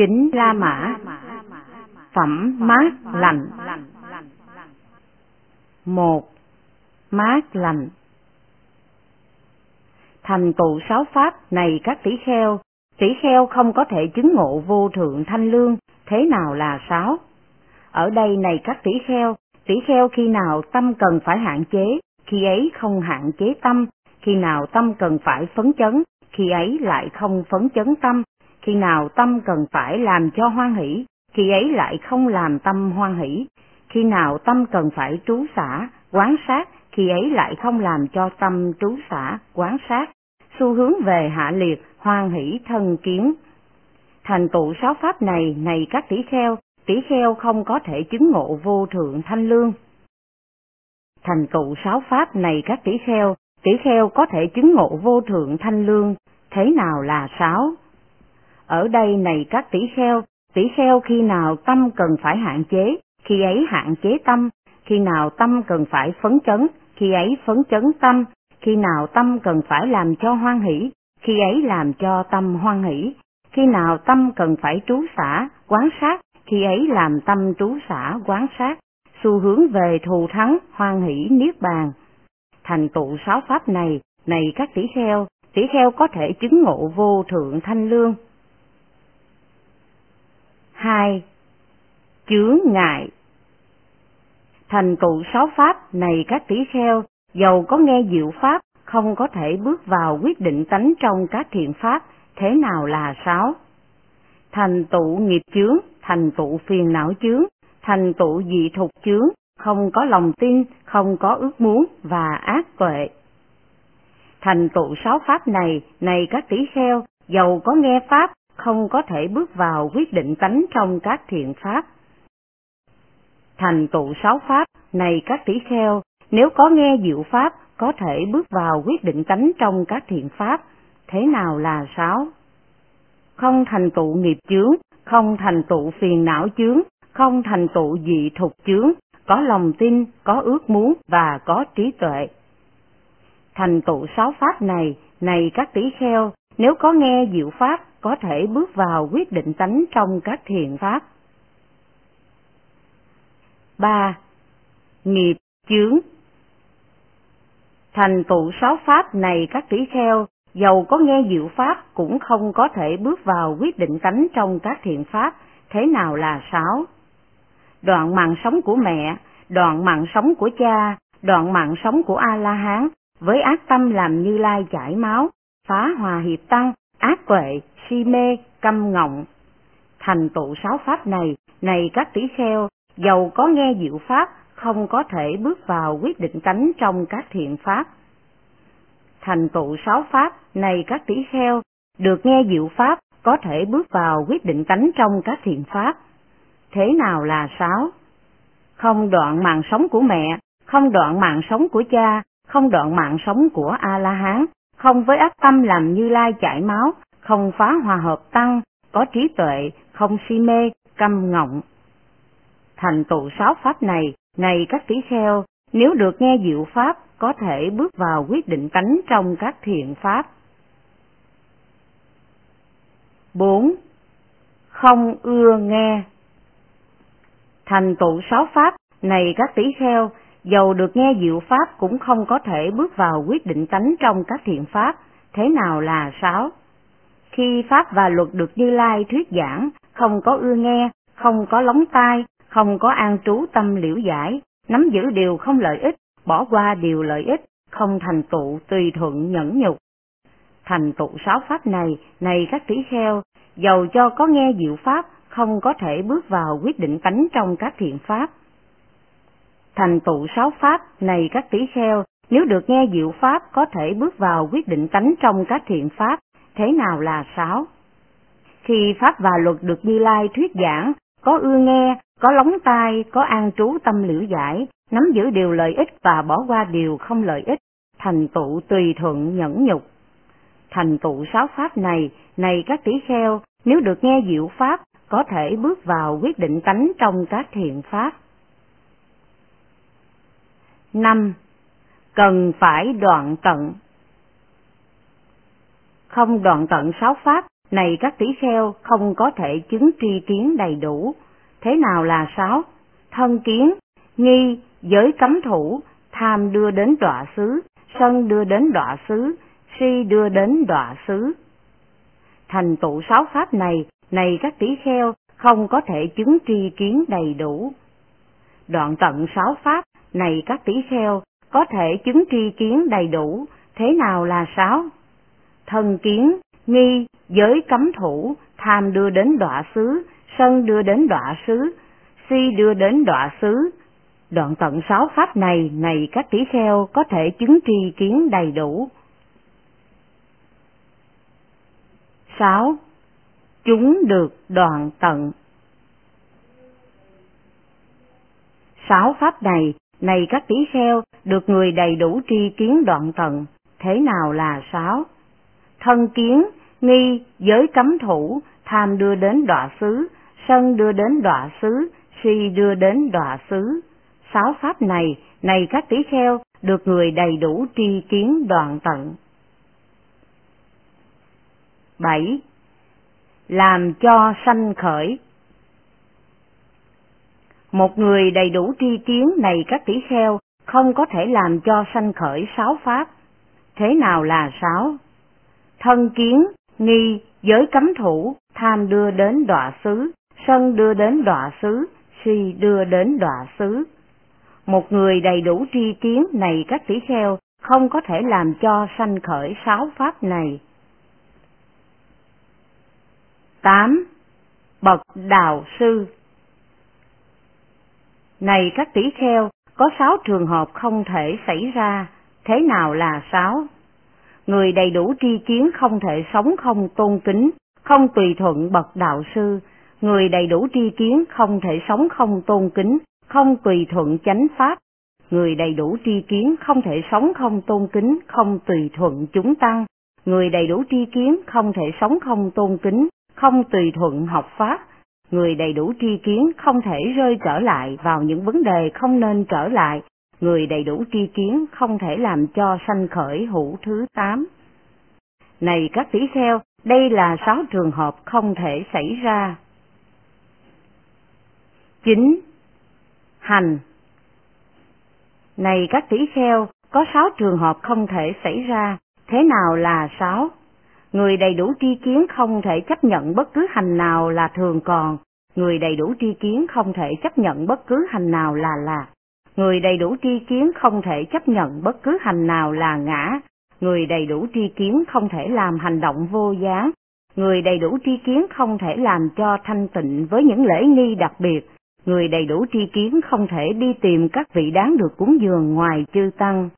chính La Mã. Phẩm mát lạnh. Một Mát lạnh. Thành tựu sáu pháp này các tỷ kheo, tỷ kheo không có thể chứng ngộ vô thượng thanh lương, thế nào là sáu? Ở đây này các tỷ kheo, tỷ kheo khi nào tâm cần phải hạn chế, khi ấy không hạn chế tâm, khi nào tâm cần phải phấn chấn, khi ấy lại không phấn chấn tâm, khi nào tâm cần phải làm cho hoan hỷ, khi ấy lại không làm tâm hoan hỷ, khi nào tâm cần phải trú xả, quán sát, khi ấy lại không làm cho tâm trú xả, quán sát, xu hướng về hạ liệt, hoan hỷ thân kiến. Thành tựu sáu pháp này, này các tỷ kheo, tỷ kheo không có thể chứng ngộ vô thượng thanh lương. Thành tựu sáu pháp này các tỷ kheo, tỷ kheo có thể chứng ngộ vô thượng thanh lương, thế nào là sáu? Ở đây này các tỷ kheo, tỷ kheo khi nào tâm cần phải hạn chế, khi ấy hạn chế tâm, khi nào tâm cần phải phấn chấn, khi ấy phấn chấn tâm, khi nào tâm cần phải làm cho hoan hỷ, khi ấy làm cho tâm hoan hỷ, khi nào tâm cần phải trú xả, quán sát, khi ấy làm tâm trú xả, quán sát, xu hướng về thù thắng, hoan hỷ, niết bàn. Thành tựu sáu pháp này, này các tỷ kheo, tỷ kheo có thể chứng ngộ vô thượng thanh lương hai Chướng ngại Thành tựu sáu pháp này các tỷ kheo, dầu có nghe diệu pháp, không có thể bước vào quyết định tánh trong các thiện pháp, thế nào là sáu? Thành tựu nghiệp chướng, thành tựu phiền não chướng, thành tựu dị thục chướng, không có lòng tin, không có ước muốn và ác tuệ. Thành tựu sáu pháp này, này các tỷ kheo, dầu có nghe pháp, không có thể bước vào quyết định tánh trong các thiện pháp. Thành tựu sáu pháp, này các tỷ kheo, nếu có nghe diệu pháp, có thể bước vào quyết định tánh trong các thiện pháp. Thế nào là sáu? Không thành tựu nghiệp chướng, không thành tựu phiền não chướng, không thành tựu dị thục chướng, có lòng tin, có ước muốn và có trí tuệ. Thành tựu sáu pháp này, này các tỷ kheo, nếu có nghe diệu pháp, có thể bước vào quyết định tánh trong các thiền pháp. 3. Nghiệp chướng Thành tựu sáu pháp này các tỷ kheo, dầu có nghe diệu pháp cũng không có thể bước vào quyết định tánh trong các thiện pháp, thế nào là sáu? Đoạn mạng sống của mẹ, đoạn mạng sống của cha, đoạn mạng sống của A-la-hán, với ác tâm làm như lai chảy máu, phá hòa hiệp tăng, ác quệ, si mê, căm ngọng. Thành tựu sáu pháp này, này các tỷ kheo, dầu có nghe diệu pháp, không có thể bước vào quyết định tánh trong các thiện pháp. Thành tựu sáu pháp, này các tỷ kheo, được nghe diệu pháp, có thể bước vào quyết định tánh trong các thiện pháp. Thế nào là sáu? Không đoạn mạng sống của mẹ, không đoạn mạng sống của cha, không đoạn mạng sống của A-la-hán, không với ác tâm làm như lai chảy máu, không phá hòa hợp tăng, có trí tuệ, không si mê, căm ngọng. Thành tựu sáu pháp này, này các tỷ kheo, nếu được nghe diệu pháp, có thể bước vào quyết định tánh trong các thiện pháp. 4. Không ưa nghe Thành tựu sáu pháp, này các tỷ kheo, dầu được nghe diệu pháp cũng không có thể bước vào quyết định tánh trong các thiện pháp, thế nào là sáu? Khi pháp và luật được Như Lai thuyết giảng, không có ưa nghe, không có lóng tai, không có an trú tâm liễu giải, nắm giữ điều không lợi ích, bỏ qua điều lợi ích, không thành tựu tùy thuận nhẫn nhục. Thành tựu sáu pháp này, này các tỷ kheo, dầu cho có nghe diệu pháp, không có thể bước vào quyết định tánh trong các thiện pháp. Thành tựu sáu pháp, này các tỷ kheo, nếu được nghe diệu pháp có thể bước vào quyết định tánh trong các thiện pháp, thế nào là sáu? Khi pháp và luật được Như Lai thuyết giảng, có ưa nghe, có lóng tai, có an trú tâm liễu giải, nắm giữ điều lợi ích và bỏ qua điều không lợi ích, thành tựu tùy thuận nhẫn nhục. Thành tựu sáu pháp này, này các tỷ kheo, nếu được nghe diệu pháp, có thể bước vào quyết định tánh trong các thiện pháp năm Cần phải đoạn tận Không đoạn tận sáu pháp, này các tỷ kheo không có thể chứng tri kiến đầy đủ. Thế nào là sáu? Thân kiến, nghi, giới cấm thủ, tham đưa đến đọa xứ, sân đưa đến đọa xứ, si đưa đến đọa xứ. Thành tụ sáu pháp này, này các tỷ kheo, không có thể chứng tri kiến đầy đủ. Đoạn tận sáu pháp, này các tỷ kheo, có thể chứng tri kiến đầy đủ, thế nào là sáu? Thân kiến, nghi, giới cấm thủ, tham đưa đến đọa xứ, sân đưa đến đọa xứ, si đưa đến đọa xứ. Đoạn tận sáu pháp này, này các tỷ kheo có thể chứng tri kiến đầy đủ. sáu Chúng được đoạn tận. Sáu pháp này, này các tỷ kheo, được người đầy đủ tri kiến đoạn tận, thế nào là sáu? Thân kiến, nghi, giới cấm thủ, tham đưa đến đọa xứ, sân đưa đến đọa xứ, si đưa đến đọa xứ. Sáu pháp này, này các tỷ kheo, được người đầy đủ tri kiến đoạn tận. 7. Làm cho sanh khởi một người đầy đủ tri kiến này các tỷ kheo không có thể làm cho sanh khởi sáu pháp. Thế nào là sáu? Thân kiến, nghi, giới cấm thủ, tham đưa đến đọa xứ, sân đưa đến đọa xứ, si đưa đến đọa xứ. Một người đầy đủ tri kiến này các tỷ kheo không có thể làm cho sanh khởi sáu pháp này. 8. Bậc Đạo Sư này các tỷ kheo, có sáu trường hợp không thể xảy ra, thế nào là sáu? Người đầy đủ tri kiến không thể sống không tôn kính, không tùy thuận bậc đạo sư, người đầy đủ tri kiến không thể sống không tôn kính, không tùy thuận chánh pháp, người đầy đủ tri kiến không thể sống không tôn kính, không tùy thuận chúng tăng, người đầy đủ tri kiến không thể sống không tôn kính, không tùy thuận học pháp, người đầy đủ tri kiến không thể rơi trở lại vào những vấn đề không nên trở lại, người đầy đủ tri kiến không thể làm cho sanh khởi hữu thứ tám. Này các tỷ kheo, đây là sáu trường hợp không thể xảy ra. Chín, Hành Này các tỷ kheo, có sáu trường hợp không thể xảy ra, thế nào là sáu? Người đầy đủ tri kiến không thể chấp nhận bất cứ hành nào là thường còn, người đầy đủ tri kiến không thể chấp nhận bất cứ hành nào là lạc. Người đầy đủ tri kiến không thể chấp nhận bất cứ hành nào là ngã, người đầy đủ tri kiến không thể làm hành động vô giá, người đầy đủ tri kiến không thể làm cho thanh tịnh với những lễ nghi đặc biệt, người đầy đủ tri kiến không thể đi tìm các vị đáng được cúng dường ngoài chư tăng.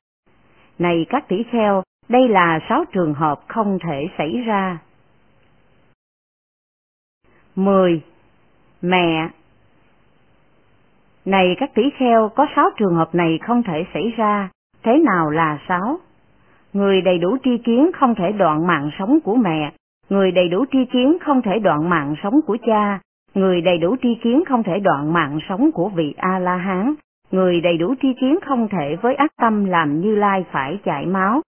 Này các tỷ kheo, đây là sáu trường hợp không thể xảy ra. 10. Mẹ Này các tỷ kheo, có sáu trường hợp này không thể xảy ra, thế nào là sáu? Người đầy đủ tri kiến không thể đoạn mạng sống của mẹ, người đầy đủ tri kiến không thể đoạn mạng sống của cha, người đầy đủ tri kiến không thể đoạn mạng sống của vị A-la-hán, người đầy đủ tri kiến không thể với ác tâm làm như lai phải chạy máu,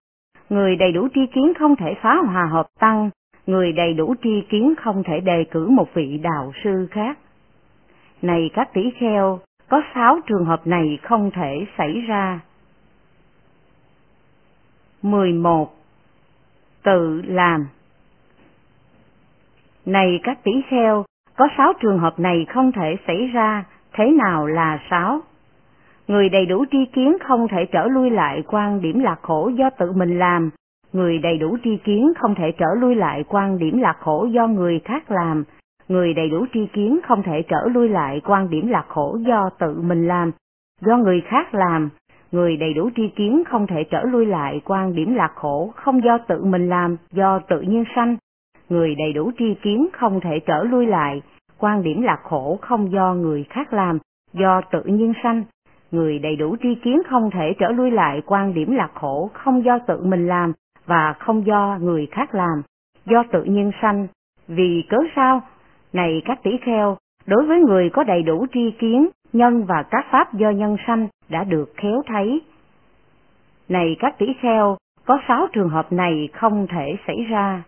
người đầy đủ tri kiến không thể phá hòa hợp tăng, người đầy đủ tri kiến không thể đề cử một vị đạo sư khác. Này các tỷ kheo, có sáu trường hợp này không thể xảy ra. 11. Tự làm Này các tỷ kheo, có sáu trường hợp này không thể xảy ra, thế nào là sáu? Người đầy đủ tri kiến không thể trở lui lại quan điểm lạc khổ do tự mình làm, người đầy đủ tri kiến không thể trở lui lại quan điểm lạc khổ do người khác làm, người đầy đủ tri kiến không thể trở lui lại quan điểm lạc khổ do tự mình làm, do người khác làm, người đầy đủ tri kiến không thể trở lui lại quan điểm lạc khổ không do tự mình làm, do tự nhiên sanh. Người đầy đủ tri kiến không thể trở lui lại quan điểm lạc khổ không do người khác làm, do tự nhiên sanh. Người đầy đủ tri kiến không thể trở lui lại quan điểm lạc khổ không do tự mình làm và không do người khác làm, do tự nhiên sanh. Vì cớ sao? Này các tỷ kheo, đối với người có đầy đủ tri kiến, nhân và các pháp do nhân sanh đã được khéo thấy. Này các tỷ kheo, có sáu trường hợp này không thể xảy ra.